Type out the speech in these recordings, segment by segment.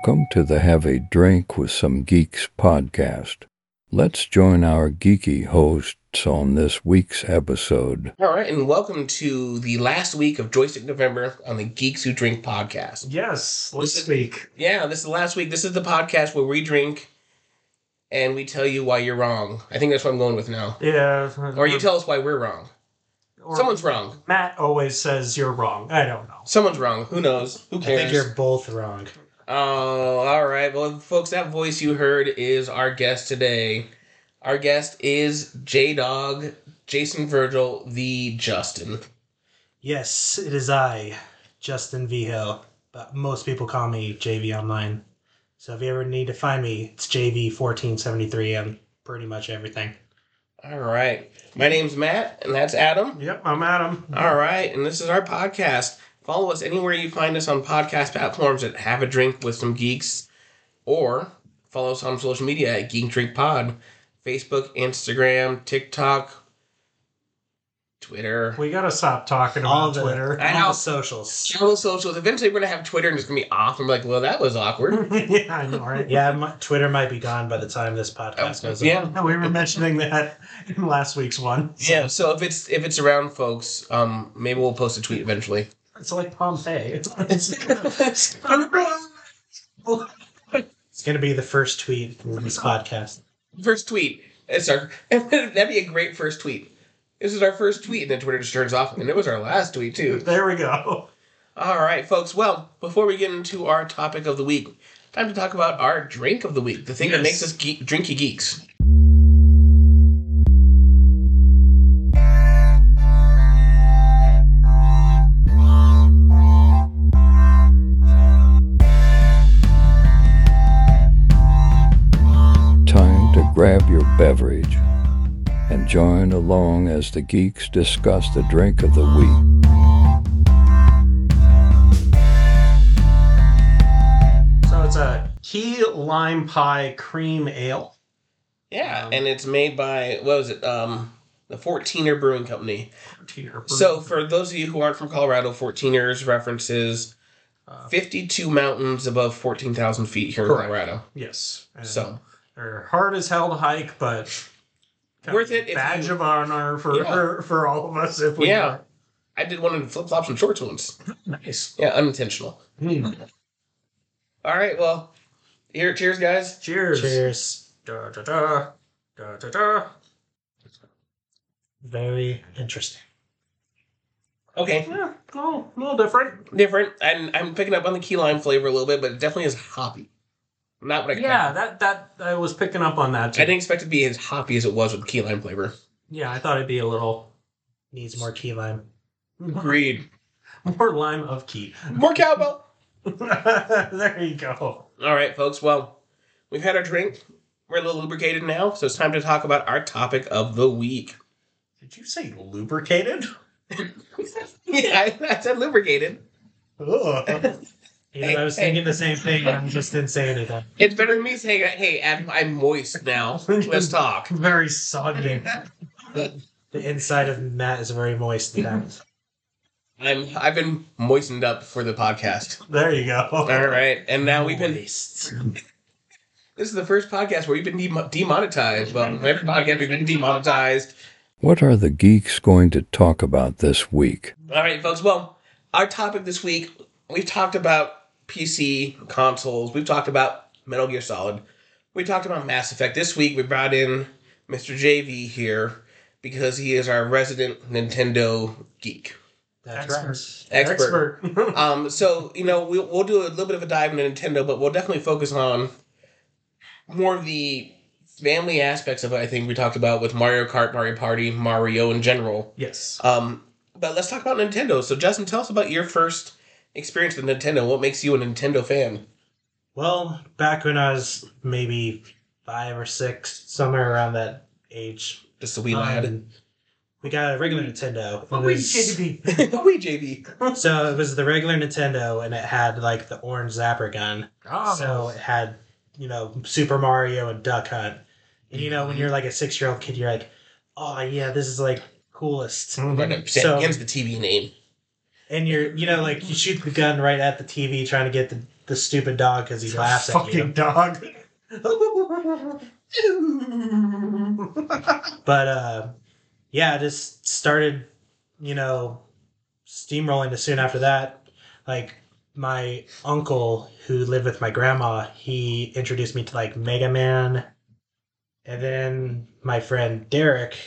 Welcome to the Have a Drink with Some Geeks podcast. Let's join our geeky hosts on this week's episode. All right, and welcome to the last week of Joystick November on the Geeks Who Drink podcast. Yes, This let's is- speak. Yeah, this is the last week. This is the podcast where we drink and we tell you why you're wrong. I think that's what I'm going with now. Yeah. Or you tell us why we're wrong. or Someone's wrong. Matt always says you're wrong. I don't know. Someone's wrong. Who knows? Who I cares? think you're both wrong. Oh, all right. Well, folks, that voice you heard is our guest today. Our guest is J Dog, Jason Virgil, the Justin. Yes, it is I, Justin V Hill, but most people call me JV Online. So if you ever need to find me, it's JV1473 on pretty much everything. All right. My name's Matt, and that's Adam. Yep, I'm Adam. All right, and this is our podcast. Follow us anywhere you find us on podcast platforms at Have a Drink with Some Geeks, or follow us on social media at Geek Drink Pod, Facebook, Instagram, TikTok, Twitter. We gotta stop talking about the, Twitter. and all know. the socials. All the socials. Eventually, we're gonna have Twitter, and it's gonna be off. And we're like, well, that was awkward. yeah, I know, right? Yeah, my, Twitter might be gone by the time this podcast goes up. yeah, We were mentioning that in last week's one. yeah. So if it's if it's around, folks, um, maybe we'll post a tweet eventually. It's like Pompeii. It's, It's going to be the first tweet in this podcast. First tweet. It's our that'd be a great first tweet. This is our first tweet, and then Twitter just turns off, and it was our last tweet too. there we go. All right, folks. Well, before we get into our topic of the week, time to talk about our drink of the week, the thing that makes us geek, drinky geeks. Grab your beverage and join along as the geeks discuss the drink of the week. So it's a key lime pie cream ale. Yeah, Um, and it's made by what was it? Um, the 14er Brewing Company. Tier. So, for those of you who aren't from Colorado, 14ers references Uh, 52 mountains above 14,000 feet here in Colorado. yes. And So, they're hard as hell to hike, but Worth it if Badge you- of honor for, Yeah. for for all of us if we Yeah. I did one in flip flops and shorts once. nice. Yeah, unintentional. Hmm. All right, well, here, cheers, guys. Cheers. Cheers. Da, da, da, da, da, da. Very interesting. Okay, Yeah, oh, a little different. different. And I'm picking up on the key lime flavor a little bit, but it definitely is hoppy. Not what I Yeah, that that I was picking up on that too. I didn't expect it to be as hoppy as it was with key lime flavor. yeah, I thought it'd be a little Needs more key lime. Agreed. more lime of key. More cowbell. there you go. All right, folks. Well, we've had our drink. We're a little lubricated now, so it's time to talk about our topic of the week. Did you say lubricated? yeah, I, I said lubricated. Ugh. Oh. You know, I was thinking the same thing, and I just didn't say anything. It's better than me saying, "Hey, I'm, I'm moist now. Let's talk." Very soggy. The inside of Matt is very moist. Now. I'm I've been moistened up for the podcast. There you go. All right, and now we've been. Moist. This is the first podcast where we've been dem- demonetized. Well, every podcast we've been demonetized. What are the geeks going to talk about this week? All right, folks. Well, our topic this week we've talked about PC consoles. We've talked about Metal Gear Solid. We talked about Mass Effect. This week we brought in Mr. JV here because he is our resident Nintendo geek. That's Expert. right. Expert. Expert. Um, so you know we'll we'll do a little bit of a dive into Nintendo, but we'll definitely focus on more of the family aspects of it. I think we talked about with Mario Kart, Mario Party, Mario in general. yes. Um, but let's talk about Nintendo. So Justin, tell us about your first experience with Nintendo. What makes you a Nintendo fan? Well, back when I was maybe five or six, somewhere around that age, Just a wee lad. um, we got a regular Nintendo. It But we was- JB. wee JV. so it was the regular Nintendo, and it had like the orange zapper gun. Oh, So it had, you know, Super Mario and Duck Hunt. And you know, when you're like a six year old kid, you're like, oh yeah, this is like coolest. Right up, So- against the TV name. And you're, you know, like you shoot the gun right at the TV, trying to get the the stupid dog because he laughs at you. Fucking dog. But uh, yeah, I just started, you know, steamrolling. As soon after that, like my uncle who lived with my grandma, he introduced me to like Mega Man, and then my friend Derek,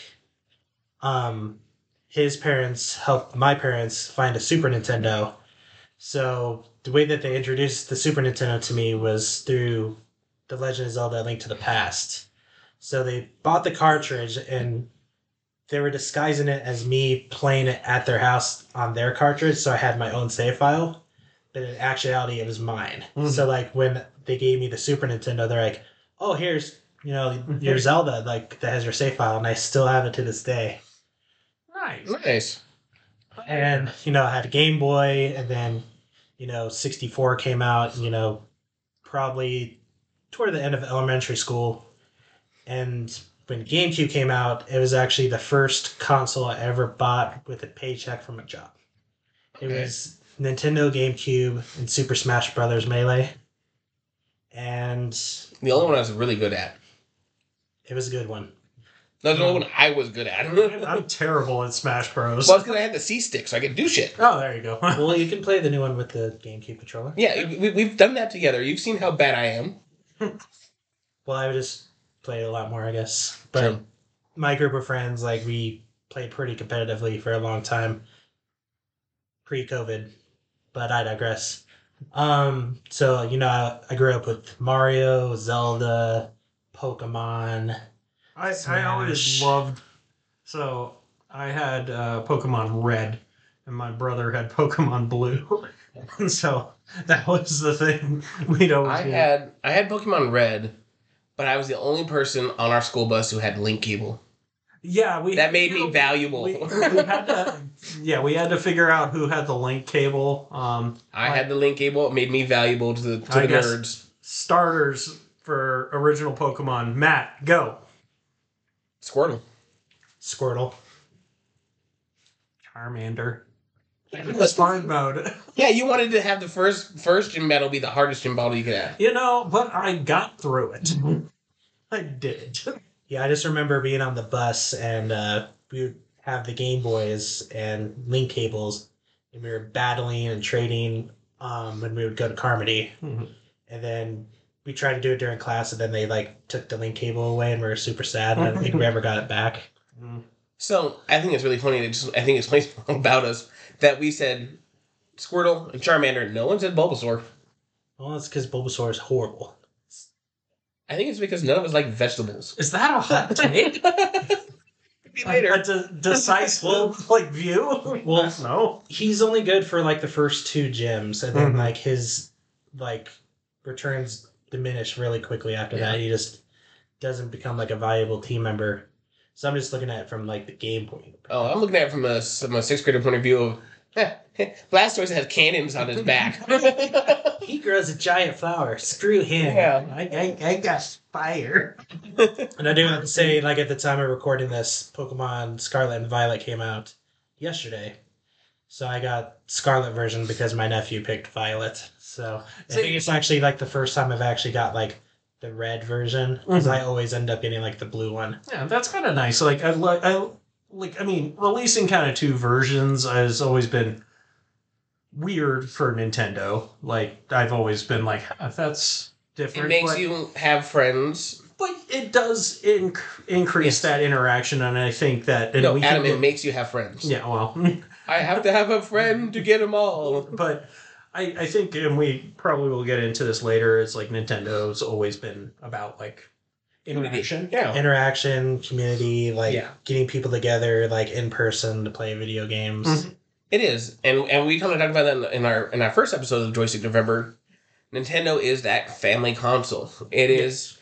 um, his parents helped my parents find a Super Nintendo. So the way that they introduced the Super Nintendo to me was through The Legend of Zelda: Link to the Past. So they bought the cartridge and they were disguising it as me playing it at their house on their cartridge. So I had my own save file, but in actuality, it was mine. Mhm. So like when they gave me the Super Nintendo, they're like, "Oh, here's you know your Zelda like that has your save file," and I still have it to this day. Nice. Nice. And you know, I had a Game Boy, and then you know, sixty four came out. You know, probably toward the end of elementary school, and when GameCube came out, it was actually the first console I ever bought with a paycheck from a job. It Okay. was Nintendo GameCube and Super Smash Brothers Melee, and The only one I was really good at. it was a good one. That's the only one I was good at. I'm terrible at Smash Bros. well, it's because I had the C stick, so I could do shit. Oh, there you go. Well, you can play the new one with the GameCube controller. Yeah, we, we've done that together. You've seen how bad I am. Well, I would just play it a lot more, I guess. But True. my group of friends, like, we played pretty competitively for a long time pre COVID. But I digress. Um, so, you know, I, I grew up with Mario, Zelda, Pokemon. I, I always loved. So I had uh, Pokemon Red, and my brother had Pokemon Blue, and so that was the thing we'd always. I do. had I had Pokemon Red, but I was the only person on our school bus who had link cable. yeah, we That made you me know, valuable. We, we had to, yeah, we had to figure out who had the link cable. Um, I had the link cable. It made me valuable to the to I the nerds. starters for original Pokemon. Matt, go. Squirtle. Squirtle. Charmander. Slime mode. Yeah, you wanted to have the first first gym battle be the hardest gym battle you could have. You know, but I got through it. I did. Yeah, I just remember being on the bus and uh, we would have the Game Boys and link cables, and we were battling and trading um, when we would go to Carmody. Mhm. And then we tried to do it during class, and then they like took the link cable away, and we were super sad. And I don't think we ever got it back. So I think it's really funny. It just, I think it explains about us that we said Squirtle and Charmander. No one said Bulbasaur. Well, it's because Bulbasaur is horrible. I think it's because none of us like vegetables. Is that a hot take? Maybe later. A de- decisive like view? Well- no. He's only good for like the first two gyms, and then Mhm. like his like returns diminish really quickly after Yeah. that. He just doesn't become like a valuable team member. So I'm just looking at it from like the game point. Oh, I'm looking at it from a, from a sixth grader point of view of eh, Blastoise has cannons on his back. He grows a giant flower. Screw him. Yeah. I, I, I got fire. and I do have to say, like at the time of recording this, Pokemon Scarlet and Violet came out yesterday. So I got Scarlet version because my nephew picked Violet. So I think it's actually like the first time I've actually got like the red version because Mhm. I always end up getting like the blue one. Yeah, that's kind of nice. Like I like I like I mean, releasing kind of two versions has always been weird for Nintendo. Like I've always been like, "Huh, that's it makes but, you have friends. but it does inc- increase Yes. that interaction, and I think that and no, we Adam, can it makes you have friends. yeah, well, I have to have a friend to get them all. but I I think, and we probably will get into this later. It's like Nintendo's always been about like interaction. Yeah. Interaction, community, like Yeah. getting people together like in person to play video games. Mhm. It is, and and we kind of talked about that in our in our first episode of Joystick November. Nintendo is that family console. It is,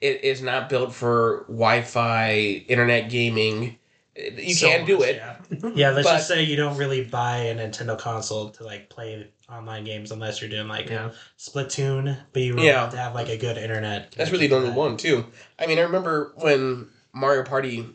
it is not built for Wi-Fi, internet gaming. You So can do much, it. yeah. Yeah, let's But- just say you don't really buy a Nintendo console to like play online games unless you're doing like Yeah. Splatoon, but you really Yeah. have to have like a good internet. That's really the only connection one too. I mean, I remember when Mario Party,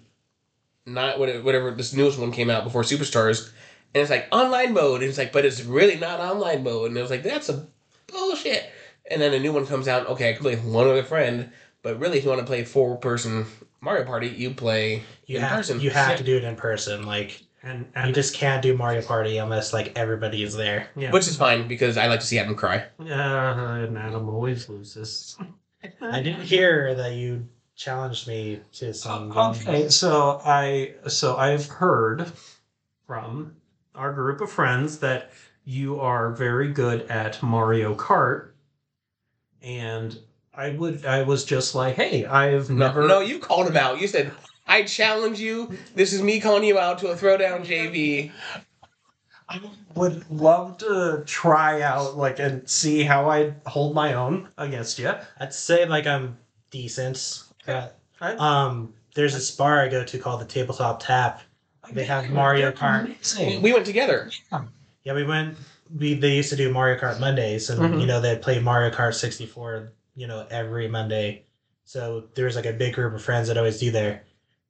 not whatever, whatever this newest one came out before Superstars, and it's like online mode, and it's like, but it's really not online mode, and it was like that's a bullshit. And then a new one comes out. Okay, I can play one with one other friend, but really, if you want to play four person Mario Party, you play You in have person. you have Yeah. to do it in person. Like And, you just can't do Mario Party unless like everybody is there. yeah. which is fine because I like to see Adam cry. Yeah, and Adam always loses. I didn't hear that you challenged me to some. Uh, okay, so I so I've heard from our group of friends that you are very good at Mario Kart, and I would I was just like, hey, I've never no, you called him out. You said, "I challenge you." This is me calling you out to a throwdown, JV. I would love to try out like and see how I hold my own against you. I'd say like I'm decent. Okay. Um, there's this bar I go to called the Tabletop Tap. They have Mario Kart. Amazing. We went together. Yeah, we went. We they used to do Mario Kart Mondays, and Mhm. you know they'd play Mario Kart 64. You know every Monday. So there was like a big group of friends that always do there.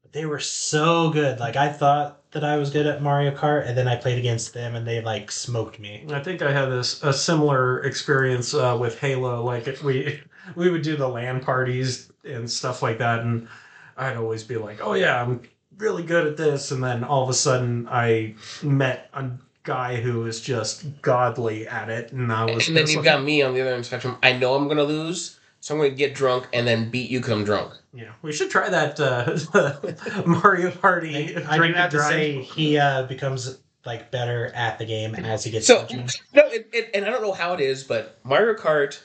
But they were so good. Like I thought that I was good at Mario Kart, and then I played against them, and they like smoked me. I think I had this a similar experience uh, with Halo. Like we we would do the LAN parties and stuff like that, and I'd always be like, "Oh yeah, I'm really good at this," and then all of a sudden I met a guy who was just godly at it, and I was. And then just you've like, got me on the other end of the spectrum. I know I'm gonna lose, so I'm gonna get drunk and then beat you because I'm drunk. yeah, we should try that uh, Mario Party. I do drink have to say he uh, becomes like better at the game as he gets So older. no, it, it, and I don't know how it is, but Mario Kart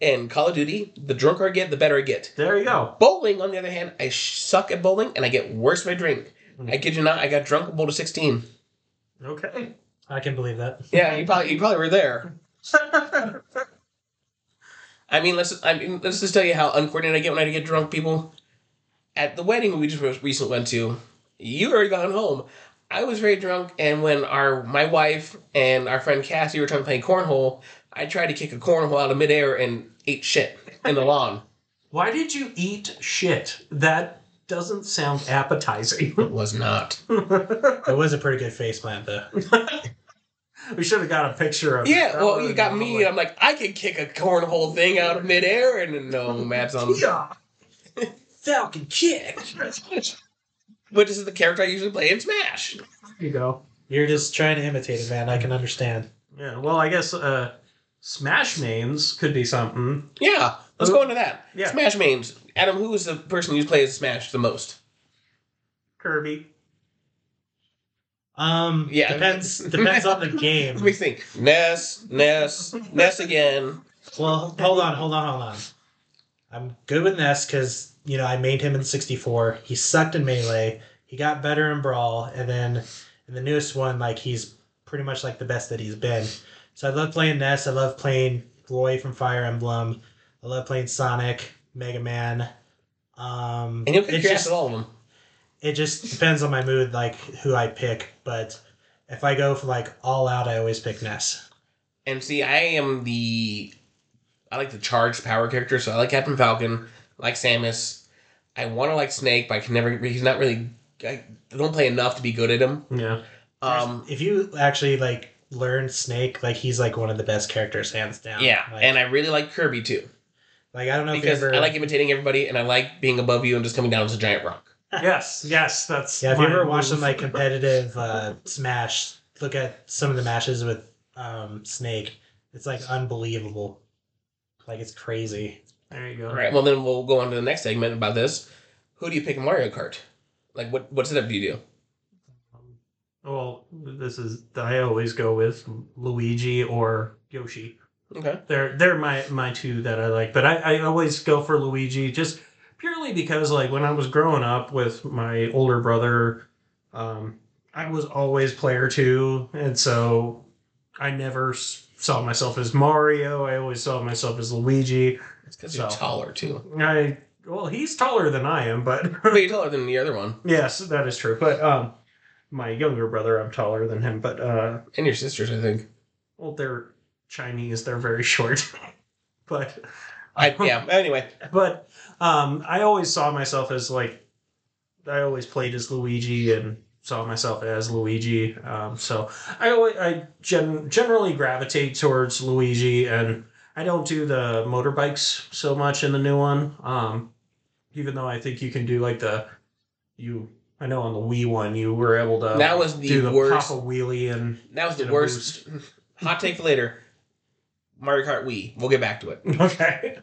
and Call of Duty, the drunker I get, the better I get. There you go. Bowling, on the other hand, I suck at bowling and I get worse if I drink. I kid you not, I got drunk at bowl to 16. Okay. I can believe that. Yeah, you probably you probably were there. I mean, let's I mean, let's just tell you how uncoordinated I get when I get drunk, people. At the wedding we just recently went to, you already gone home. I was very drunk, and when our my wife and our friend Cassie were trying to play cornhole, I tried to kick a cornhole out of midair and ate shit in the lawn. Why did you eat shit? That doesn't sound appetizing. It was not. It was a pretty good face plant though. we should have got a picture of. Yeah, well, you got me. lovely. I'm like, I could kick a cornhole thing out of midair, and no, Matt's on. Yeah. Falcon kick. Which is the character I usually play in Smash. There you go. You're just trying to imitate it, man. I can understand. Yeah. Well, I guess uh, Smash mains could be something. Yeah, let's go into that. Yeah. Smash mains. Adam, who is the person you play as Smash the most? Kirby. Um, Yeah. depends depends on the game. Let me think. Ness, Ness, Ness again. Well, hold on, hold on, hold on. I'm good with Ness because you know I made him in 64. He sucked in melee. He got better in brawl, and then in the newest one, like he's pretty much like the best that he's been. So I love playing Ness. I love playing Roy from Fire Emblem. I love playing Sonic, Mega Man. Um, And you'll kick it's your ass at all of them. it just depends on my mood, like who I pick. But if I go for like all out, I always pick Ness. And see, I am the. I like the charged power character, so I like Captain Falcon, I like Samus. I want to like Snake, but I can never. He's not really. I don't play enough to be good at him. Yeah. Um, if you actually like learn Snake, like he's like one of the best characters hands down. yeah, like, and I really like Kirby too like I don't know because if you ever I like imitating everybody, and I like being above you and just coming down as a giant rock. yes. Yes. That's. yeah if you ever watch some like competitive uh, Smash, look at some of the matches with um, Snake. It's like unbelievable. Like it's crazy. There you go. All right, well then we'll go on to the next segment about this. Who do you pick in Mario Kart? Like, what what setup do you do? Well, this is I always go with Luigi or Yoshi. Okay. They're they're my my two that I like, but I, I always go for Luigi just purely because like when I was growing up with my older brother, um, I was always player two, and so I never saw myself as Mario. I always saw myself as Luigi. It's because you're taller too. I well, he's taller than I am, but But you're taller than the other one, yes, that is true. But um, my younger brother, I'm taller than him, but uh, and your sisters, I think. well, they're Chinese. They're very short, but I yeah. Anyway, but um, I always saw myself as like I always played as Luigi and saw myself as Luigi. Um, so I always, I gen- generally gravitate towards Luigi, and I don't do the motorbikes so much in the new one. Um, even though I think you can do like the you. I know on the Wii one you were able to That was the do the worst- pop a wheelie and That was the worst. Hot take for later. Mario Kart Wii. We'll get back to it. okay.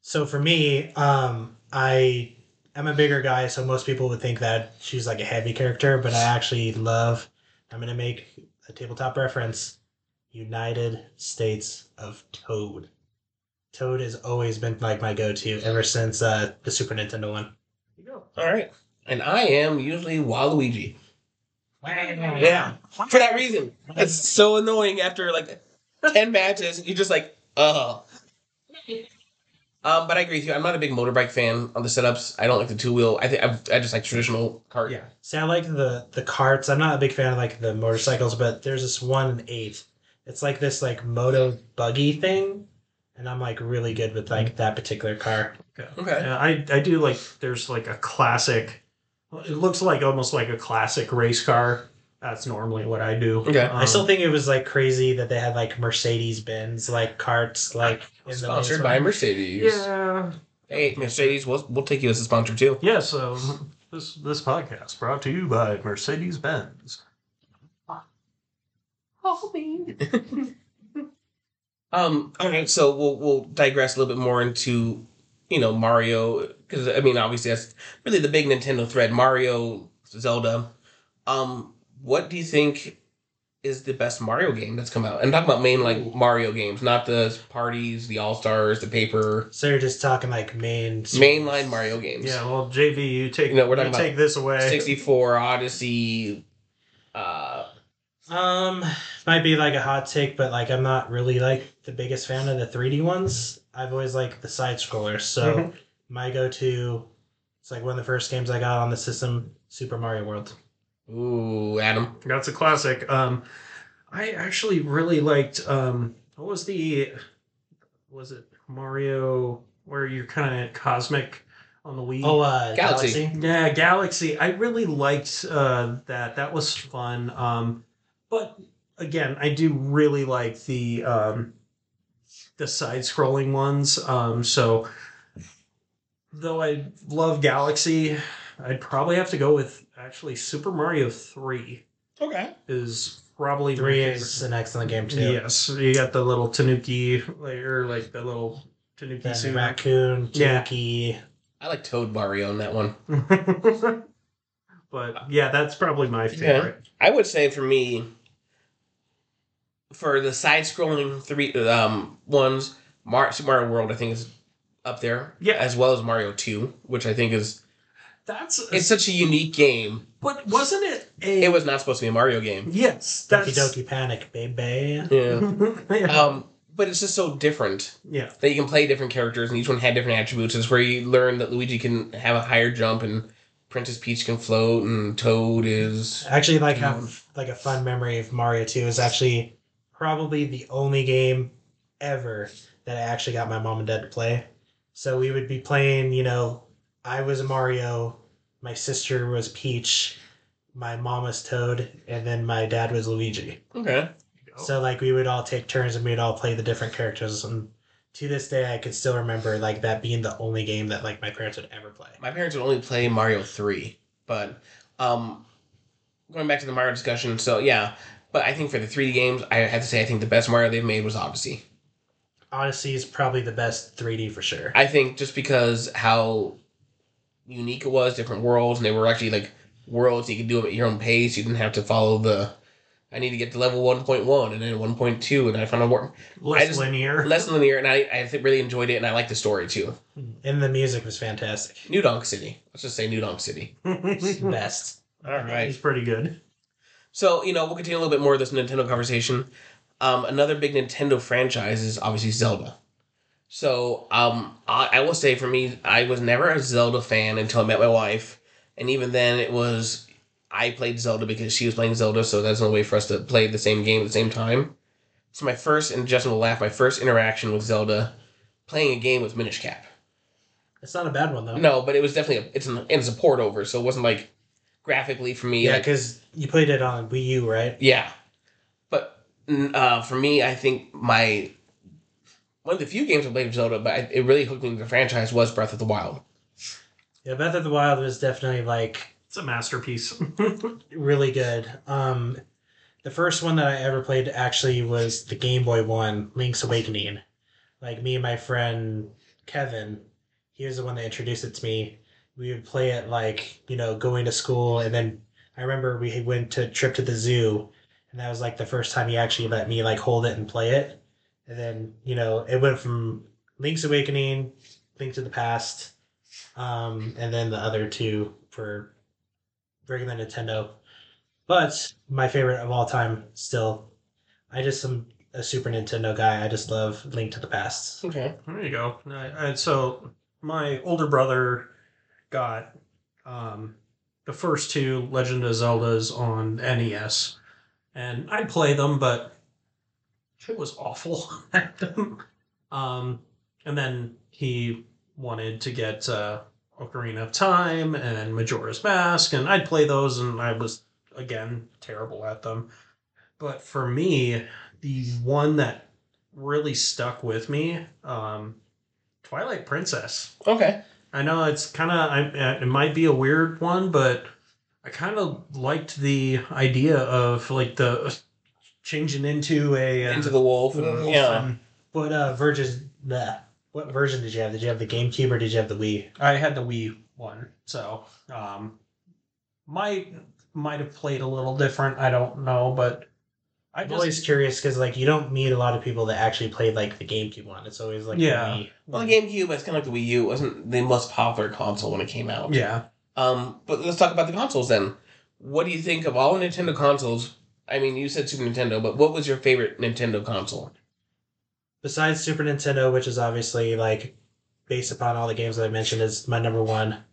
So for me, um, I am a bigger guy, so most people would think that she's like a heavy character, but I actually love. I'm gonna make a tabletop reference. United States of Toad. Toad has always been like my go-to ever since uh, the Super Nintendo one. You go. All right. And I am usually Waluigi. Yeah. For that reason. It's so annoying after like 10 matches. You're just like, ugh. Um, but I agree with you. I'm not a big motorbike fan on the setups. I don't like the two wheel. I think I just like traditional cart. Yeah. See, I like the the carts. I'm not a big fan of like the motorcycles, but there's this one in eight. It's like this like moto buggy thing, and I'm like really good with like that particular car. Okay. Okay. Yeah, I I do like there's like a classic. It looks like almost like a classic race car. That's normally what I do. Okay. Um, I still think it was like crazy that they had like Mercedes Benz like carts like in the Sponsored main by. Mercedes. Yeah. Hey, Mercedes, we'll, we'll take you as a sponsor too. Yeah. So this this podcast brought to you by Mercedes Benz. Um, all right, so we'll we'll digress a little bit more into you know Mario because I mean obviously that's really the big Nintendo thread. Mario, Zelda. Um, what do you think is the best Mario game that's come out? I'm talking about main like Mario games, not the parties, the All Stars, the paper So you're just talking like main mainline Mario games. Yeah. Well, JV, you take You know, we're talking take this away. 64, Odyssey. Uh, Um, might be like a hot take, but like I'm not really like the biggest fan of the 3D ones. I've always liked the side scrollers. So Mhm. my go-to, it's like one of the first games I got on the system, Super Mario World. Ooh, Adam. That's a classic. Um, I actually really liked. Um, what was the? Was it Mario where you're kind of cosmic on the Wii? Oh, uh, Galaxy. Galaxy. Yeah, Galaxy. I really liked uh, that. That was fun. Um, but again, I do really like the um, the side-scrolling ones. Um, so though I love Galaxy, I'd probably have to go with actually Super Mario Three Okay. is probably my Three favorite. is an excellent game too. Yes, you got the little Tanuki layer, like the little Tanuki The suit. raccoon, Yeah. Tanuki. I like Toad Mario in that one. but yeah, that's probably my favorite. I would say for me, for the side-scrolling three um ones, Mar- Super Mario World I think is up there. Yeah. as well as Mario Two, which I think is That's it's such a unique game. but wasn't it a? It was not supposed to be a Mario game. yes. Doki That's Doki Panic, baby. Yeah. yeah. um, but it's just so different yeah. that you can play different characters and each one had different attributes. It's where you learn that Luigi can have a higher jump and Princess Peach can float and Toad is actually like have like a fun memory of Mario 2 is actually probably the only game ever that I actually got my mom and dad to play. So we would be playing, you know, I was a Mario, my sister was Peach, my mom was Toad, and then my dad was Luigi. okay. So like we would all take turns and we'd all play the different characters and to this day I can still remember like that being the only game that like my parents would ever play. My parents would only play Mario 3, but um going back to the Mario discussion, so yeah, but I think for the 3D games, I have to say I think the best Mario they've made was Odyssey. Odyssey is probably the best 3D for sure. I think just because how unique it was, different worlds, and they were actually like worlds you could do them at your own pace. You didn't have to follow the. I need to get to level one point one and then one point two, and I found out more Less just- linear. less linear, and I I really enjoyed it, and I liked the story too. And the music was fantastic. New Donk City. Let's just say New Donk City. Is best. All right. He's pretty good. So you know we'll continue a little bit more of this Nintendo conversation. Um, another big Nintendo franchise is obviously Zelda. So um, I, I will say for me, I was never a Zelda fan until I met my wife, and even then it was I played Zelda because she was playing Zelda, so that's the only way for us to play the same game at the same time. So my first, and Justin will laugh, my first interaction with Zelda, playing a game was Minish Cap. It's not a bad one though. No, but it was definitely a, it's an it's a port over, so it wasn't like graphically for me. Yeah, like, because you played it on Wii U, right? Yeah, but uh, for me, I think my one of the few games I played of Zelda, but I- it really hooked me into the franchise was Breath of the Wild. Yeah, Breath of the Wild was definitely like It's a masterpiece. really good. Um, the first one that I ever played actually was the Game Boy one, Link's Awakening. Like me and my friend Kevin, he was the one that introduced it to me. We would play it like you know going to school, and then I remember we went to a trip to the zoo, and that was like the first time he actually let me like hold it and play it. And then you know it went from Link's Awakening, Link to the Past, um, and then the other two for regular Nintendo. But my favorite of all time still, I just am a Super Nintendo guy. I just love Link to the Past. Okay. There you go. I, I, so my older brother got um, the first two Legend of Zeldas on NES, and I'd play them, but it was awful at them. Um, and then he wanted to get uh, Ocarina of Time and Majora's Mask, and I'd play those, and I was again terrible at them. But for me, the one that really stuck with me. Um, Twilight Princess. Okay. I know it's kind of it might be a weird one, but I kind of liked the idea of like the changing into a uh, Into the wolf. And, wolf yeah. and- What uh, version? The what version did you have? Did you have the GameCube or did you have the Wii? I had the Wii one, so um, might might have played a little different. I don't know, but I I'm just always curious because like you don't meet a lot of people that actually played like the GameCube one. It's always like the Yeah. Wii. Well, the GameCube, it's kind of like the Wii U. It wasn't the most popular console when it came out. yeah. Um, but let's talk about the consoles then. What do you think of all the Nintendo consoles? I mean, you said Super Nintendo, but what was your favorite Nintendo console? Besides Super Nintendo, which is obviously like based upon all the games that I mentioned, is my number one.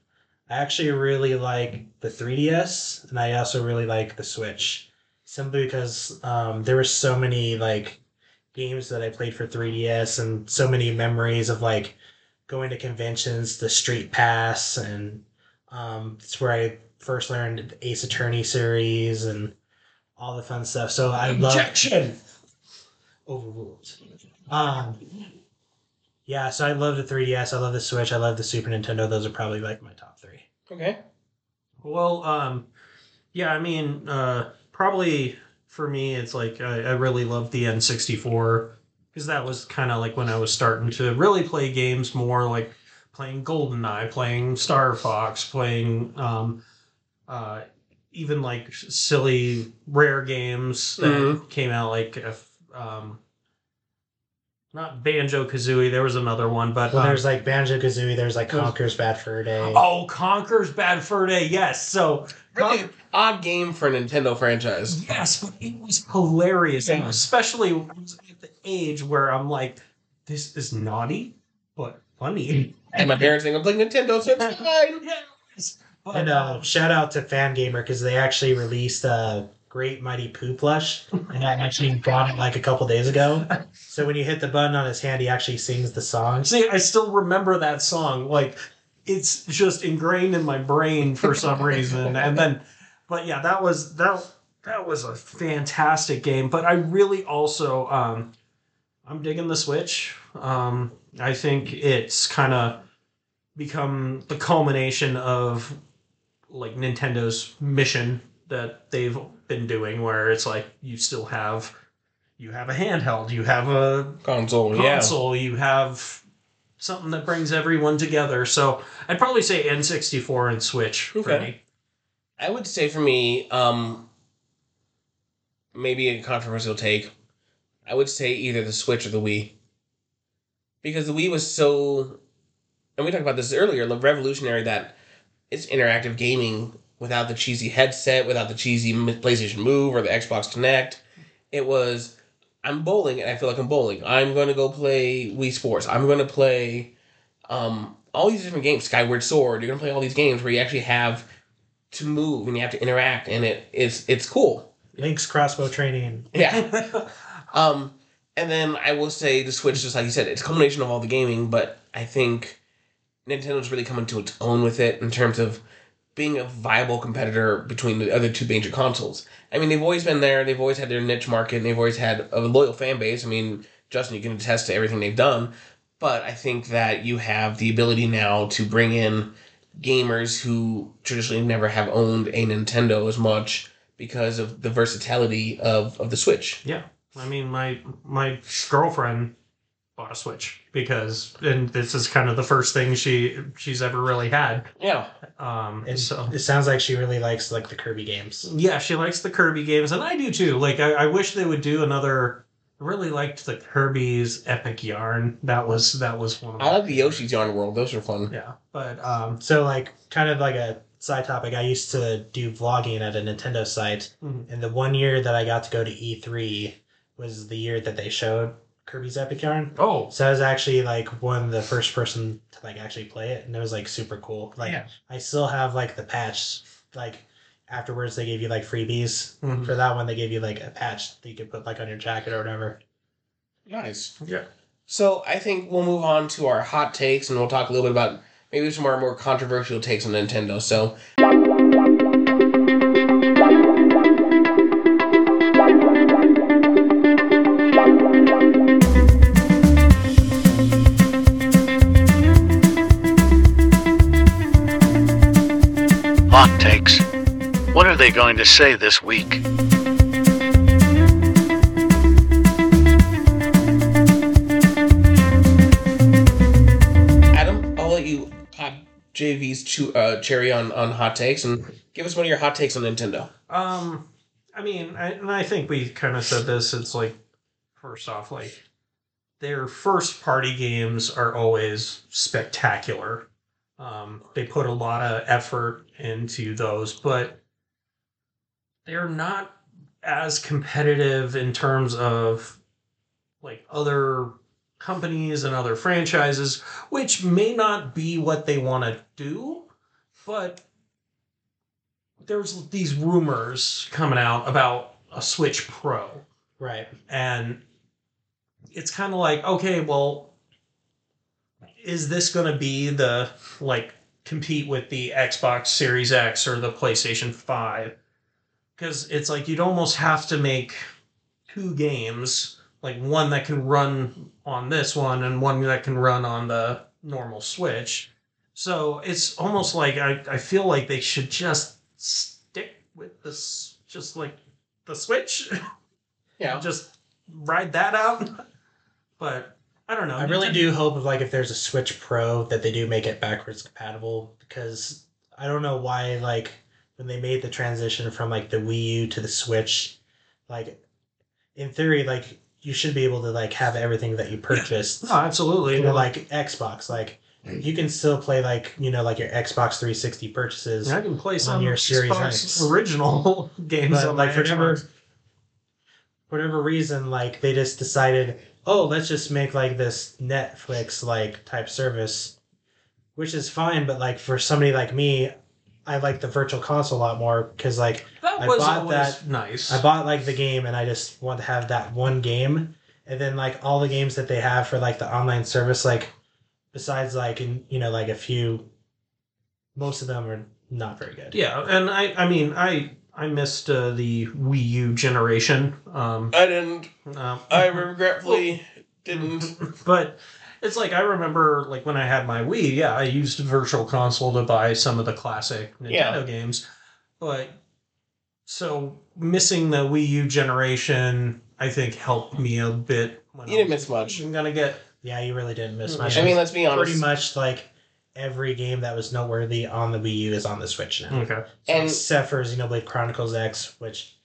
I actually really like the 3DS, and I also really like the Switch, simply because um, there were so many like games that I played for 3DS, and so many memories of like going to conventions, the Street Pass, and um, it's where I first learned the Ace Attorney series and all the fun stuff. So I love Objection! overruled. Um, yeah, so I love the 3DS. I love the Switch. I love the Super Nintendo. Those are probably like my top three. Okay. Well, um, yeah, I mean, uh, probably for me, it's like I, I really love the N64 because that was kind of like when I was starting to really play games more, like playing GoldenEye, playing Star Fox, playing um, uh, even like silly rare games that Mhm. came out, like if, um, not Banjo Kazooie. There was another one, but Well, um, there's like Banjo Kazooie. There's like Conker's Bad Fur Day. oh, Conker's Bad Fur Day. Yes, so Really odd game for a Nintendo franchise. Yes, but it was hilarious, Yeah. especially when I was at the age where I'm like, this is naughty but funny. And my parents think I'm playing Nintendo, so it's fine. Yes. But, And uh, shout out to Fangamer because they actually released a Great Mighty Poo plush, and I actually got it like a couple days ago. So when you hit the button on his hand, he actually sings the song. see, I still remember that song. Like, it's just ingrained in my brain for some reason. And then, but yeah, that was that. That was a fantastic game. But I really also, um, I'm digging the Switch. Um, I think it's kind of become the culmination of like Nintendo's mission that they've been doing, where it's like you still have you have a handheld, you have a Console, yeah. console, you have something that brings everyone together. So I'd probably say N64 and Switch for me. I would say for me, um, maybe a controversial take. I would say either the Switch or the Wii. Because the Wii was so, and we talked about this earlier, revolutionary that it's interactive gaming without the cheesy headset, without the cheesy PlayStation Move or the Xbox Kinect. It was, I'm bowling and I feel like I'm bowling. I'm going to go play Wii Sports. I'm going to play um, all these different games, Skyward Sword. You're going to play all these games where you actually have to move and you have to interact and it's it's cool. Link's crossbow training. Yeah. um and then I will say the Switch, just like you said, it's a combination of all the gaming, but I think Nintendo's really coming to its own with it in terms of being a viable competitor between the other two major consoles. I mean, they've always been there. They've always had their niche market. And they've always had a loyal fan base. I mean, Justin, you can attest to everything they've done. But I think that you have the ability now to bring in gamers who traditionally never have owned a Nintendo as much because of the versatility of, of the Switch. Yeah, I mean, my my girlfriend bought a Switch because, and this is kind of the first thing she she's ever really had. Yeah. Um, It, so it sounds like she really likes like the Kirby games. yeah, she likes the Kirby games, and I do too. Like, I, I wish they would do another. I really liked the Kirby's Epic Yarn. That was that was one of I like the Yoshi's Yarn World. Those are fun. yeah, but um, So like kind of like a side topic, I used to do vlogging at a Nintendo site, Mhm. and the one year that I got to go to E3 was the year that they showed Kirby's Epic Yarn. oh So I was actually like one of the first person to like actually play it, and it was like super cool. Like Yeah. I still have like the patch. Like afterwards, they gave you like freebies Mhm. for that one. They gave you like a patch that you could put like on your jacket or whatever. Nice. yeah, So I think we'll move on to our hot takes and we'll talk a little bit about maybe some of our more controversial takes on Nintendo. So takes. What are they going to say this week? Adam, I'll let you pop JV's chu- uh, cherry on, on hot takes and give us one of your hot takes on Nintendo. Um, I mean, I, and I think we kind of said this. It's like, first off, like their first party games are always spectacular. Um, they put a lot of effort into those, but they're not as competitive in terms of like other companies and other franchises, which may not be what they want to do, but there's these rumors coming out about a Switch Pro, Right. and it's kind of like, okay, well, is this going to be the like compete with the Xbox Series X or the PlayStation Five? Because it's like you'd almost have to make two games, like one that can run on this one and one that can run on the normal Switch. So it's almost like I, I feel like they should just stick with this, just like the Switch, Yeah. just ride that out. But I don't know. I really do hope of like if there's a Switch Pro that they do make it backwards compatible because I don't know why like when they made the transition from like the Wii U to the Switch, like in theory like you should be able to like have everything that you purchased. Oh, absolutely. You know, like Xbox, like you can still play like you know like your Xbox 360 purchases. I can play some your Series Xbox X. original games But on like my for whatever, Xbox. whatever reason, like they just decided, oh, let's just make like this Netflix like type service, which is fine. But like for somebody like me, I like the Virtual Console a lot more because like That I bought that- nice. I bought like the game and I just want to have that one game, and then like all the games that they have for like the online service, like besides like in you know like a few, most of them are not very good. yeah, and I I mean I I missed uh, the Wii U generation. Um, I didn't. uh, I regretfully didn't. but it's like I remember like when I had my Wii, yeah, I used Virtual Console to buy some of the classic Nintendo Yeah. games. But so missing the Wii U generation, I think helped me a bit. When You I didn't was- miss much. I'm gonna get Yeah, you really didn't miss Mm, much. I mean, let's be honest. pretty much like every game that was noteworthy on the Wii U is on the Switch now. okay. So And- except for Xenoblade Chronicles X, which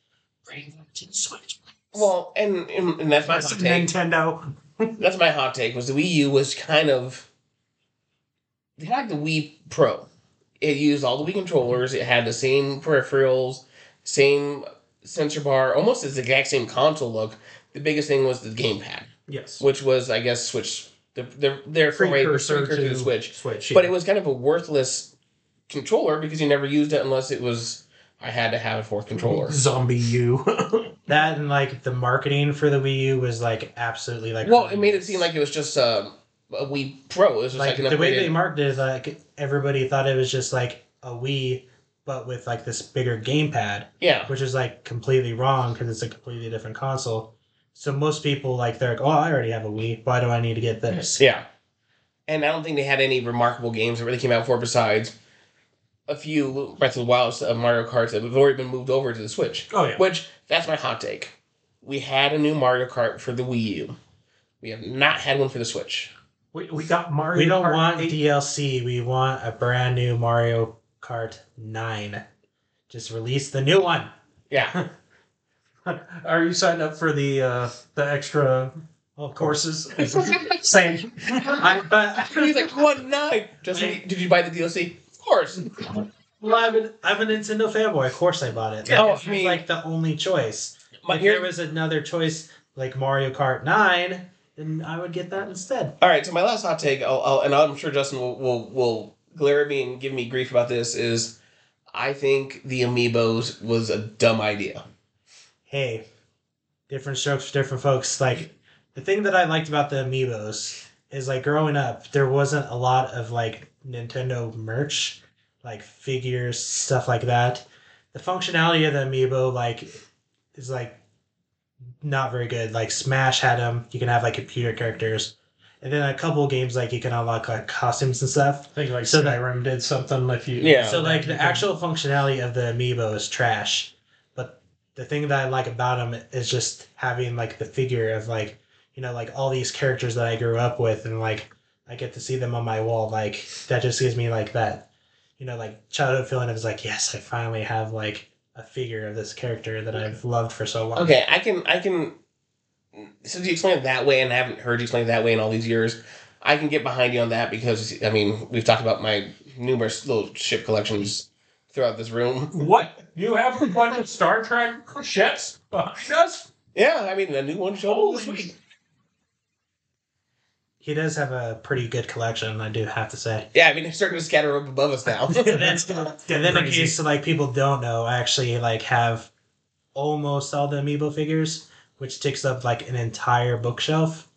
Well, and, and, and that's my hot take. Nintendo. That's my hot take. Was the Wii U was kind of they had the Wii Pro. It used all the Wii controllers. It had the same peripherals, same sensor bar, almost as the exact same console look. The biggest thing was the gamepad, Yes. which was I guess Switch. The their their Precursor precursor to to the Switch. Switch. But it was kind of a worthless controller because you never used it unless it was I had to have a fourth controller. ZombiU. that and like the marketing for the Wii U was like absolutely like Well, it made it seem like it was just uh, a Wii Pro. It was just like like, an the way they marketed it, like everybody thought it was just like a Wii, but with like this bigger gamepad, yeah. which is like completely wrong because it's a completely different console. So most people like they're like, oh, I already have a Wii. Why do I need to get this? Yeah. And I don't think they had any remarkable games that really came out for besides a few Breath of the Wild of uh, Mario Karts that have already been moved over to the Switch. Oh yeah. Which that's my hot take. We had a new Mario Kart for the Wii U. We have not had one for the Switch. We, we got Mario. Kart. We don't Kart want 8. DLC. We want a brand new Mario Kart 9. Just release the new one. Yeah. Are you signed up for the uh, the extra of courses? Same. I, but He's like, what nine? Justin, did you buy the DLC? Of course. well, I'm, an, I'm a Nintendo fanboy. Of course I bought it. Like, Oh, it's I mean- like the only choice. My, if here, there was another choice like Mario Kart 9, then I would get that instead. all right, so my last hot take, I'll, I'll, and I'm sure Justin will, will, will glare at me and give me grief about this, is I think the Amiibos was a dumb idea. Hey, different strokes for different folks. Like, the thing that I liked about the Amiibos is like growing up, there wasn't a lot of like Nintendo merch, like figures, stuff like that. The functionality of the Amiibo, like, is like not very good. Like, Smash had them, you can have like computer characters. And then a couple games, like, you can unlock like costumes and stuff. I think like So that- Skyrim did something if you. Yeah. So like the actual functionality of the amiibo is trash, but the thing that I like about them is just having like the figure of like you know like all these characters that I grew up with and like I get to see them on my wall like that just gives me like that you know like childhood feeling of like yes I finally have like a figure of this character that I've loved for so long. Okay, I can I can since you explain it that way and I haven't heard you explain it that way in all these years, I can get behind you on that because I mean we've talked about my numerous little ship collections throughout this room. What? You have a bunch of Star Trek ships behind us? Yeah, I mean a new one showed up this week. He does have a pretty good collection, I do have to say. Yeah, I mean it's starting to scatter up above us now. and then, It's and then in case like people don't know, I actually like have almost all the amiibo figures, which takes up like an entire bookshelf.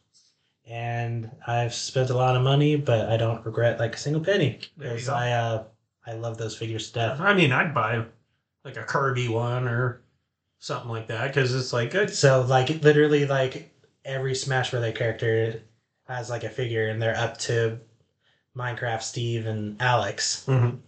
And I've spent a lot of money, but I don't regret like a single penny There you because go. I uh I love those figures to death. I mean, I'd buy like a Kirby one or something like that because it's like it's So like literally like every Smash Brother character has like a figure, and they're up to Minecraft Steve and Alex. Mhm.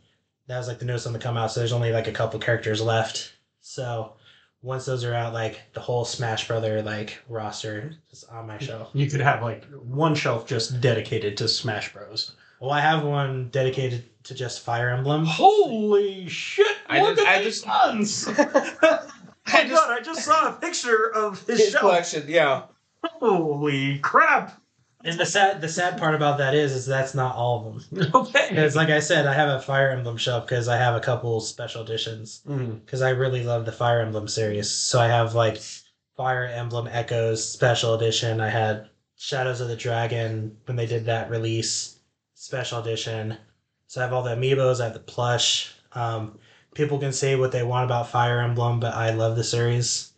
That was like the newest one to come out, so there's only like a couple characters left. So once those are out, like the whole Smash Brother like roster is on my shelf. you could have like one shelf just dedicated to Smash Bros. Well, I have one dedicated to just Fire Emblem. Holy shit! I look just- at I these just- guns! I I just- God, I just saw a picture of his, His collection, yeah. Holy crap! And the sad the sad part about that is is that's not all of them. Okay. Because like I said, I have a Fire Emblem shelf because I have a couple special editions. Mm. because I really love the Fire Emblem series. So I have like Fire Emblem Echoes Special Edition. I had Shadows of the Dragon when they did that release Special Edition. So I have all the amiibos. I have the plush. Um, people can say what they want about Fire Emblem, but I love the series.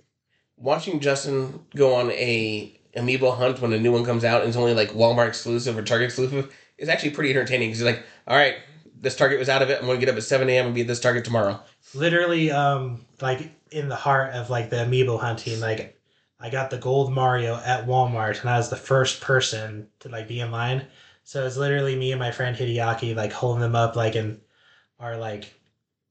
Watching Justin go on a amiibo hunt when a new one comes out and it's only like Walmart exclusive or Target exclusive is actually pretty entertaining. Because he's like, all right, this Target was out of it. I'm going to get up at 7 a.m. and be at this Target tomorrow. Literally, um, like in the heart of like the amiibo hunting, like I got the gold Mario at Walmart, and I was the first person to like be in line. So it's literally me and my friend Hideaki like holding them up like in our like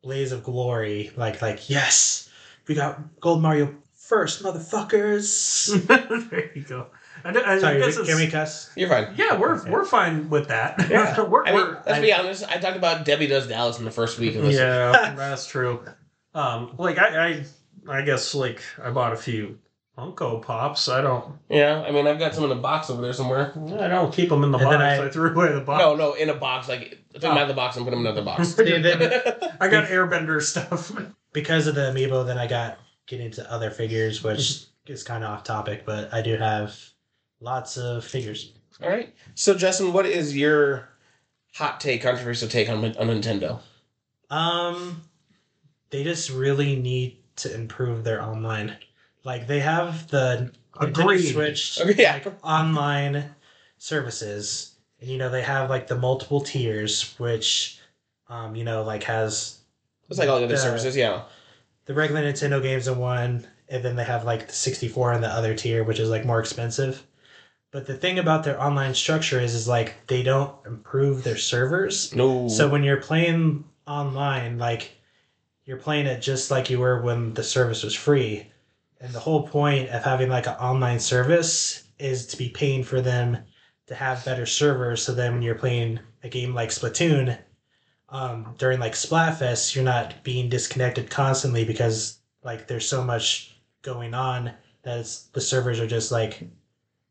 blaze of glory, like like yes, we got gold Mario first, motherfuckers. there you go. I, d- I Sorry, guess can it's- we cuss? You're fine. Yeah, we're Okay. we're fine with that. Yeah. we're, I mean, we're- let's be honest. I talked about Debbie Does Dallas in the first week of this. yeah, that's true. Um, like I, I, I guess like I bought a few Funko Pops. I don't, Yeah, I mean, I've got some in a box over there somewhere. I don't keep them in the And box. then I, I- threw away the box. No, no, in a box. Like, if I'm Oh. out of the box, I'm putting them in another box. See, then- I got Airbender stuff. because of the amiibo, then I got get into other figures, which is kind of off topic, but I do have lots of figures. All right. So, Justin, what is your hot take, controversial take on, on Nintendo? Um, they just really need to improve their online. Like they have the Agreed. Switch Okay, yeah. like, online services, and you know they have like the multiple tiers, which, um, you know, like has It's like all the other services, yeah. the regular Nintendo games in one, and then they have like the 64 in the other tier, which is like more expensive. But the thing about their online structure is, is like they don't improve their servers. No. So when you're playing online, like you're playing it just like you were when the service was free. And the whole point of having like an online service is to be paying for them to have better servers. So then when you're playing a game like Splatoon, um, during like Splatfest, you're not being disconnected constantly because like there's so much going on that it's, the servers are just like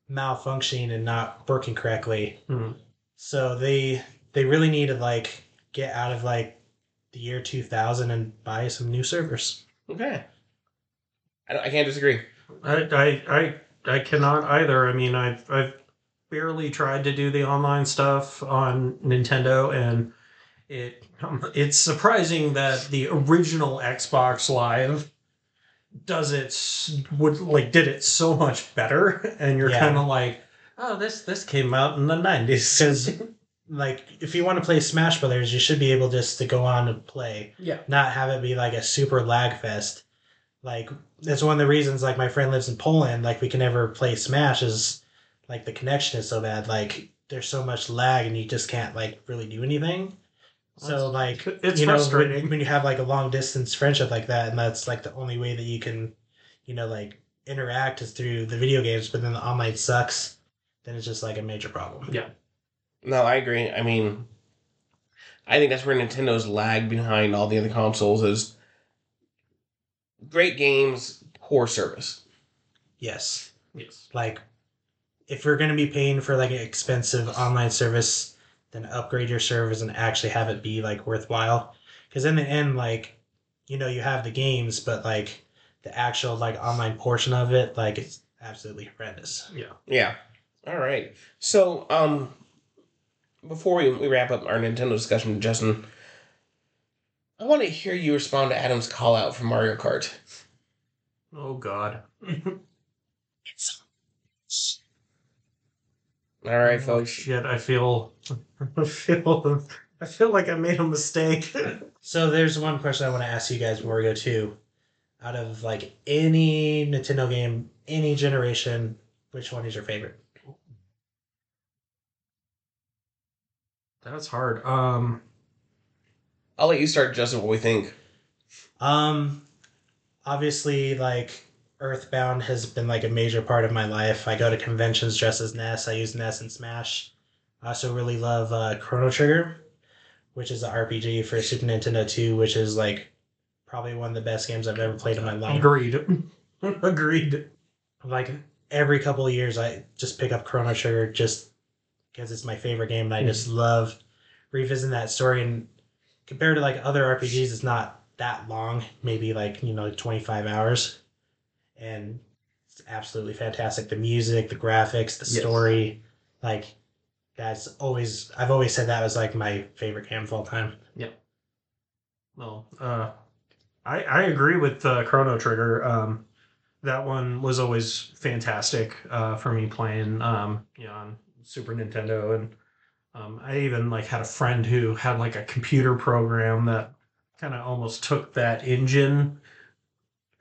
malfunctioning and not working correctly. Hmm. So they they really need to like get out of like the year 2000 and buy some new servers. okay. I, don't, I can't disagree. I, I, I, I cannot either. I mean, I've, I've barely tried to do the online stuff on Nintendo, and it, it's surprising that the original Xbox Live does it would like did it so much better, and you're Yeah. kind of like, oh, this this came out in the nineties. Because like if you want to play Smash Brothers, you should be able just to go on and play. Yeah. not have it be like a super lag fest. Like that's one of the reasons like my friend lives in Poland, like we can never play Smash is like the connection is so bad. Like there's so much lag and you just can't like really do anything. So like it's you know frustrating. when, when you have like a long distance friendship like that and that's like the only way that you can, you know, like interact is through the video games, but then the online sucks, then it's just like a major problem. yeah. No, I agree. I mean, I think that's where Nintendo's lag behind all the other consoles is great games, poor service. Yes. Yes. like if you're going to be paying for like an expensive online service then upgrade your service and actually have it be like worthwhile because in the end like you know you have the games but like the actual like online portion of it like it's absolutely horrendous Yeah. Yeah. All right. So, um, before we, we wrap up our Nintendo discussion, Justin, I want to hear you respond to Adam's call out from Mario Kart. Oh God. it's All right, Oh, folks. Shit, I feel, I feel, I feel like I made a mistake. so there's one question i want to ask you guys before we go to out of like any nintendo game any generation which one is your favorite That's hard. Um, I'll let you start, Justin. What we think? Um, obviously, like Earthbound has been like a major part of my life. I go to conventions dressed as Ness. I use Ness and Smash. I also really love uh, Chrono Trigger, which is an RPG for Super Nintendo 2, which is like probably one of the best games I've ever played in my life. agreed. agreed. Like every couple of years, I just pick up Chrono Trigger just because it's my favorite game, and I just love revisiting that story. And compared to like other RPGs, it's not that long, maybe like you know twenty five hours, and it's absolutely fantastic. The music, the graphics, the Yes. story, like that's always I've always said that was like my favorite game of all time. Yeah. Well, uh, I I agree with uh, Chrono Trigger. Um, that one was always fantastic uh, for me playing. Um, you know, on Super Nintendo, and um, I even like had a friend who had like a computer program that kind of almost took that engine,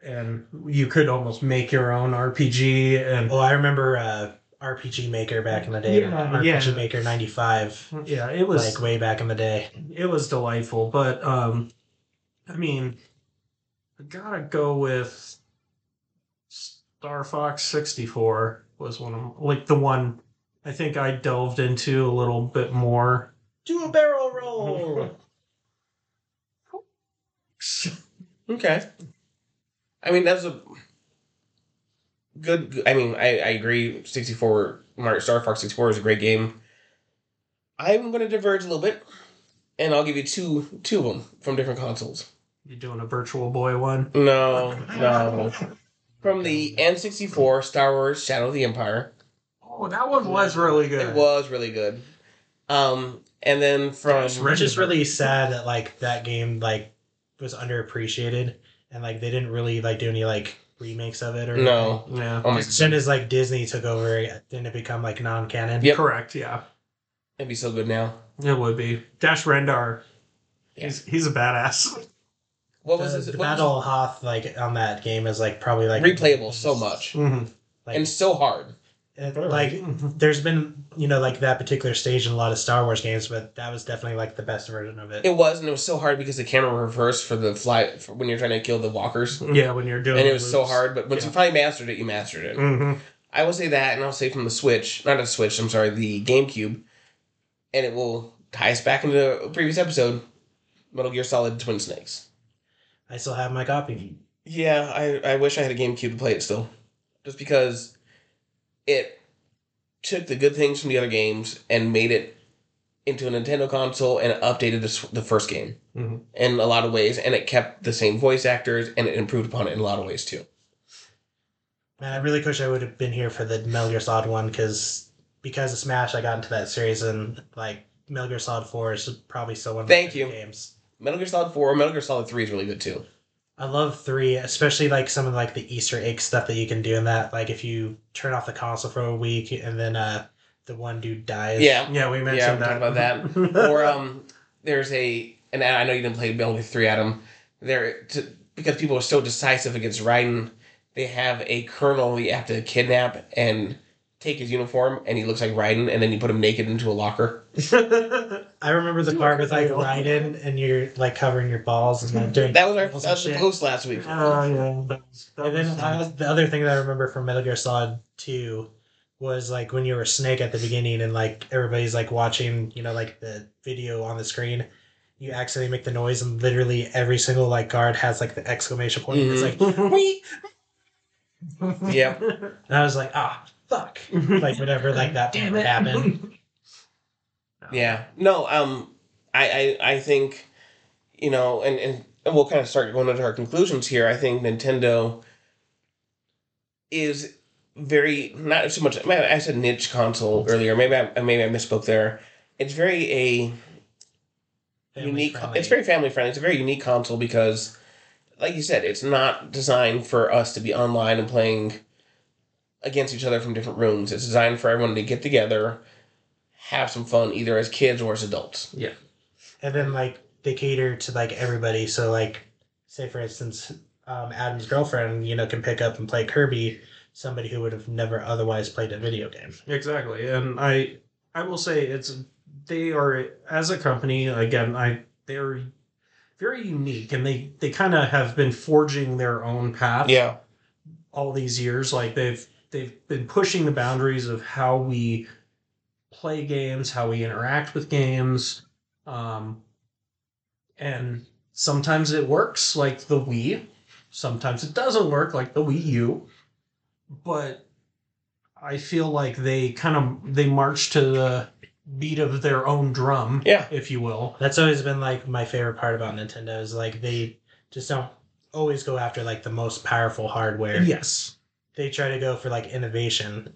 and you could almost make your own RPG. And Oh, I remember uh, RPG Maker back in the day. Yeah, RPG yeah. Maker ninety five, yeah, it was like way back in the day. it was delightful but um i mean i gotta go with star fox 64 was one of like the one i think i delved into a little bit more Do a barrel roll. Okay. I mean, that's a good. I mean, I, I agree. Sixty four Mario Star Fox sixty four is a great game. I'm going to diverge a little bit, and I'll give you two two of them from different consoles. you doing a virtual boy one No, no. From the N64 Star Wars Shadow of the Empire. Oh that one was really good It was really good. Um, and then from Yes, It's just really sad that like that game like was underappreciated and like they didn't really like do any like remakes of it or no, yeah oh As soon as like Disney took over, it didn't it become like non-canon? Yep. correct yeah it'd be so good now. it would be dash rendar Yeah. he's, he's a badass What was the, this? the what Battle of Hoth like on that game is like probably like replayable so much Mhm. Like, and so hard. It- like there's been you know like that particular stage in a lot of Star Wars games, but that was definitely like the best version of it. It was, and it was so hard because the camera reversed for the fly for when you're trying to kill the walkers, Yeah, when you're doing and it the was so hard. But once you Yeah. finally mastered it, you mastered it. Mhm. I will say that, and I'll say from the Switch, not a Switch. I'm sorry, the GameCube, and it will tie us back into a previous episode. Metal Gear Solid Twin Snakes. I still have my copy. Yeah, I, I wish I had a GameCube to play it still. Just because it took the good things from the other games and made it into a Nintendo console and updated the, the first game Mhm. in a lot of ways. And it kept the same voice actors and it improved upon it in a lot of ways too. Man, I really wish I would have been here for the Metal Gear Solid one because because of Smash, I got into that series and like Metal Gear Solid Four is probably still one of Thank my favorite you. games. Metal Gear Solid 4, Metal Gear Solid 3 is really good too. I love three, especially like some of like the Easter egg stuff that you can do in that. Like if you turn off the console for a week and then uh the one dude dies. Yeah. Yeah, we Yeah, mentioned we that. talked about that. or um, there's a, and I know you didn't play Metal Gear Three, Adam. There, to, because people are so decisive against Raiden, they have a colonel you have to kidnap and take his uniform, and he looks like Raiden, and then you put him naked into a locker. I remember the Do part with like real. Raiden and you're like covering your balls and like doing That was our puzzles that was the post last week. Oh yeah, that was, that And then was uh, the other thing that I remember from Metal Gear Solid 2 was like when you were Snake at the beginning and like everybody's like watching, you know, like the video on the screen, you accidentally make the noise and literally every single like guard has like the exclamation point. and It's like, "Wee!" Yeah. and I was like, ah, fuck. Like whatever, like that Damn would it. happen. Yeah. No, um I I, I think you know, and, and and we'll kind of start going into our conclusions here. I think Nintendo is very not so much maybe I said niche console earlier. Maybe I maybe I misspoke there. It's very a Family unique friendly. it's very family friendly. It's a very unique console because like you said, it's not designed for us to be online and playing against each other from different rooms. It's designed for everyone to get together, have some fun either as kids or as adults. Yeah. And then like they cater to like everybody so like say for instance um, adam's girlfriend you know can pick up and play kirby somebody who would have never otherwise played a video game Exactly, and I I will say it's they are as a company again. I they're very unique, and they they kind of have been forging their own path. Yeah. all these years, like they've they've been pushing the boundaries of how we play games, how we interact with games, um, and sometimes it works, like the Wii. Sometimes it doesn't work, like the Wii U. But I feel like they kind of they march to the beat of their own drum, Yeah. if you will. that's always been like my favorite part about nintendo is like they just don't always go after like the most powerful hardware Yes. They try to go for like innovation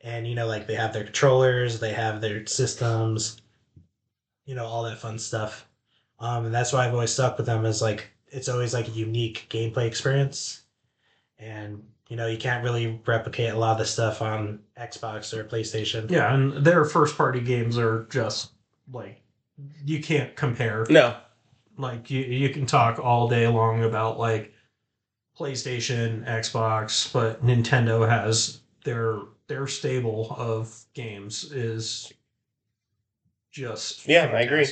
and you know like they have their controllers they have their systems you know all that fun stuff um and that's why i've always stuck with them is like it's always like a unique gameplay experience and you know you can't really replicate a lot of the stuff on xbox or playstation Yeah, and their first party games are just like you can't compare. No. Like you you can talk all day long about like PlayStation, Xbox, but Nintendo has their their stable of games is just Yeah, I agree.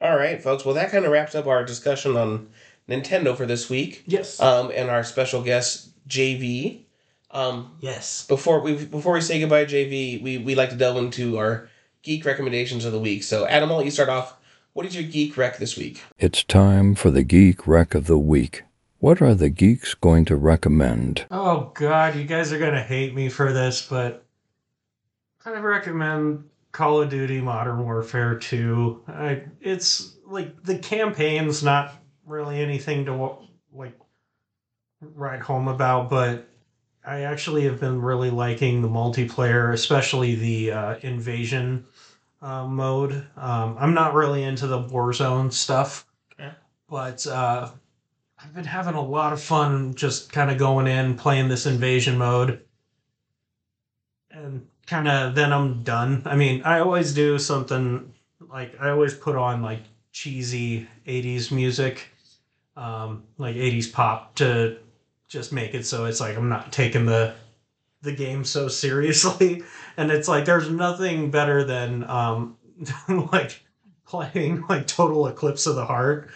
All right, folks. Well, that kind of wraps up our discussion on Nintendo for this week, Yes. um, and our special guest JV. Um, yes before we before we say goodbye, JV, we we like to delve into our geek recommendations of the week. So, Adam, I'll let you start off. What is your geek rec this week? It's time for the Geek Rec of the Week. What are the geeks going to recommend? Oh God, you guys are gonna hate me for this, but I recommend Call of Duty Modern Warfare 2. I, it's like the campaign's not really anything to wa- like write home about, but I actually have been really liking the multiplayer, especially the uh, invasion uh, mode. Um, I'm not really into the Warzone stuff, Okay. but uh, I've been having a lot of fun just kind of going in, playing this invasion mode. And kind of then I'm done. I mean, I always do something like I always put on like cheesy 80s music um, like '80s pop to just make it so it's like I'm not taking the the game so seriously, and it's like there's nothing better than um, like playing like Total Eclipse of the Heart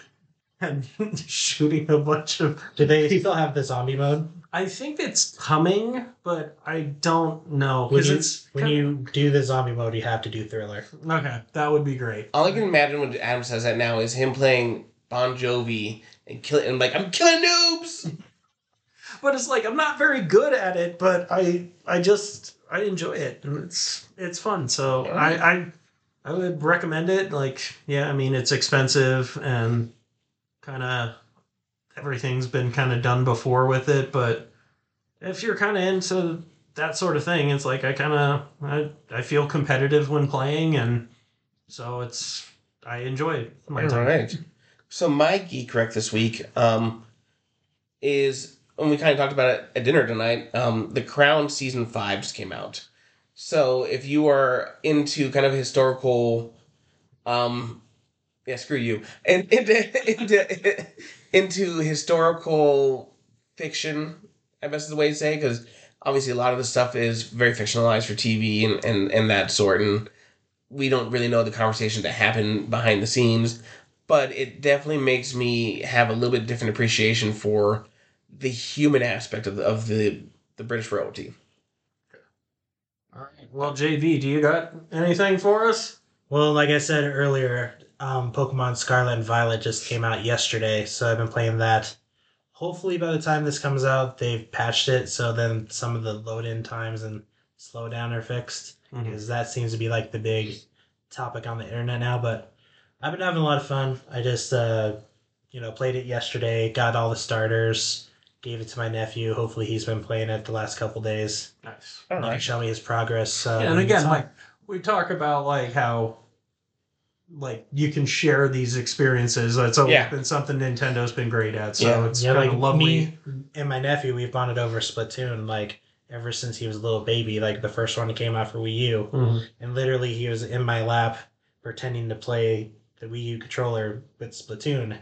and shooting a bunch of. Do they still have the zombie mode? I think it's coming, but I don't know When because you, it's when you do the zombie mode, you have to do thriller. okay. That would be great. All I can imagine when Adam says that now is him playing Bon Jovi and killing, and like I'm killing noobs. but it's like I'm not very good at it, but I I just I enjoy it and it's it's fun. So I I I would recommend it. Like yeah, I mean it's expensive and kind of everything's been kind of done before with it, but if you're kind of into that sort of thing, it's like I kind of I I feel competitive when playing and so it's I enjoy my All right. So my geek rec this week um, is, and we kind of talked about it at dinner tonight. Um, the Crown season five just came out. So if you are into kind of historical, um, yeah, screw you, and into into uh, into historical fiction, I guess is the way to say, because obviously a lot of the stuff is very fictionalized for TV and, and, and that sort, and we don't really know the conversations that happen behind the scenes but it definitely makes me have a little bit different appreciation for the human aspect of the, of the the British royalty. All right. Well, JV, do you got anything for us? Well, like I said earlier, um, Pokemon Scarlet and Violet just came out yesterday, so I've been playing that. Hopefully, by the time this comes out, they've patched it so then some of the load in times and slowdown are fixed. Because that seems to be like the big topic on the internet now. But I've been having a lot of fun. I just, uh, you know, played it yesterday, got all the starters, gave it to my nephew. Hopefully, he's been playing it the last couple days. Nice. All He can show me his progress. Uh, and when he gets again, like we talk about, like how like you can share these experiences. That's always Yeah. been something Nintendo's been great at. So Yeah. it's yeah, kind like of lovely. me and my nephew, we've bonded over Splatoon like ever since he was a little baby. Like the first one that came out for Wii U, Mhm. and literally he was in my lap pretending to play the Wii U controller with Splatoon.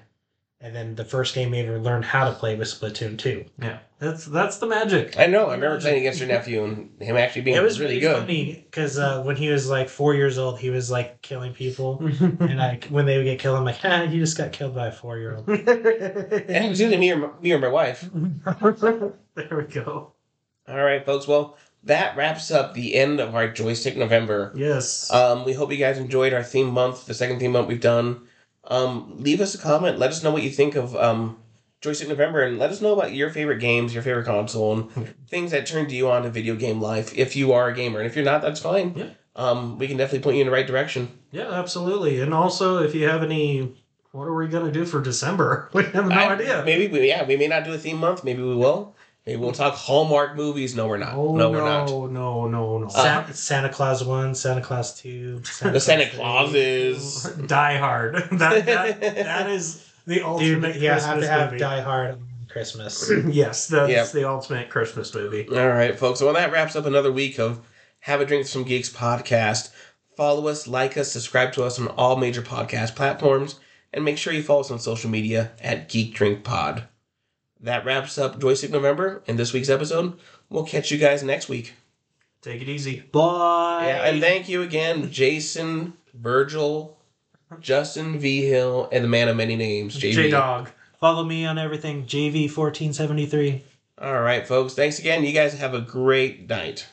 And then the first game he ever learned how to play was Splatoon 2. Yeah, that's that's the magic. I know. I remember playing against your nephew and him actually being it was really, really, good. because uh, when he was like four years old, he was like killing people. and like when they would get killed, I'm like, ah, you just got killed by a four year old. And it was either me or my- me or my wife. there we go. All right, folks. Well, that wraps up the end of our joystick November. Yes. Um, we hope you guys enjoyed our theme month, the second theme month we've done. Um, leave us a comment. Let us know what you think of um, Joystick November, and let us know about your favorite games, your favorite console, and things that turned you on to video game life. If you are a gamer, and if you're not, that's fine. Yeah. Um, we can definitely point you in the right direction. yeah, absolutely. And also, if you have any, what are we gonna do for December? We have no I- idea. Maybe we, yeah, we may not do a theme month. Maybe we will. Maybe we'll talk Hallmark movies. No, we're not. Oh, no, we're not. no, no, no, no. Uh, Sa- Santa Claus 1, Santa Claus 2, Santa The Santa Claus 3. Clauses. Die Hard. that, that, that is the ultimate Dude, you have to have movie. Die Hard on Christmas. yes, that's Yep. the ultimate Christmas movie. All right, folks. Well, that wraps up another week of Have a Drink with Some Geeks podcast. Follow us, like us, subscribe to us on all major podcast platforms, and make sure you follow us on social media at Geek Drink Pod. That wraps up Joystick November in this week's episode. We'll catch you guys next week. Take it easy. Bye. Yeah, and thank you again, Jason, Virgil, Justin V Hill, and the man of many names, JV. J Dog. Follow me on everything, JV1473. All right, folks. Thanks again. You guys have a great night.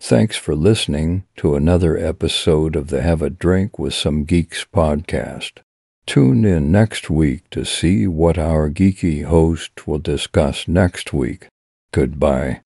Thanks for listening to another episode of the Have a Drink with Some Geeks podcast. Tune in next week to see what our geeky host will discuss next week. Goodbye.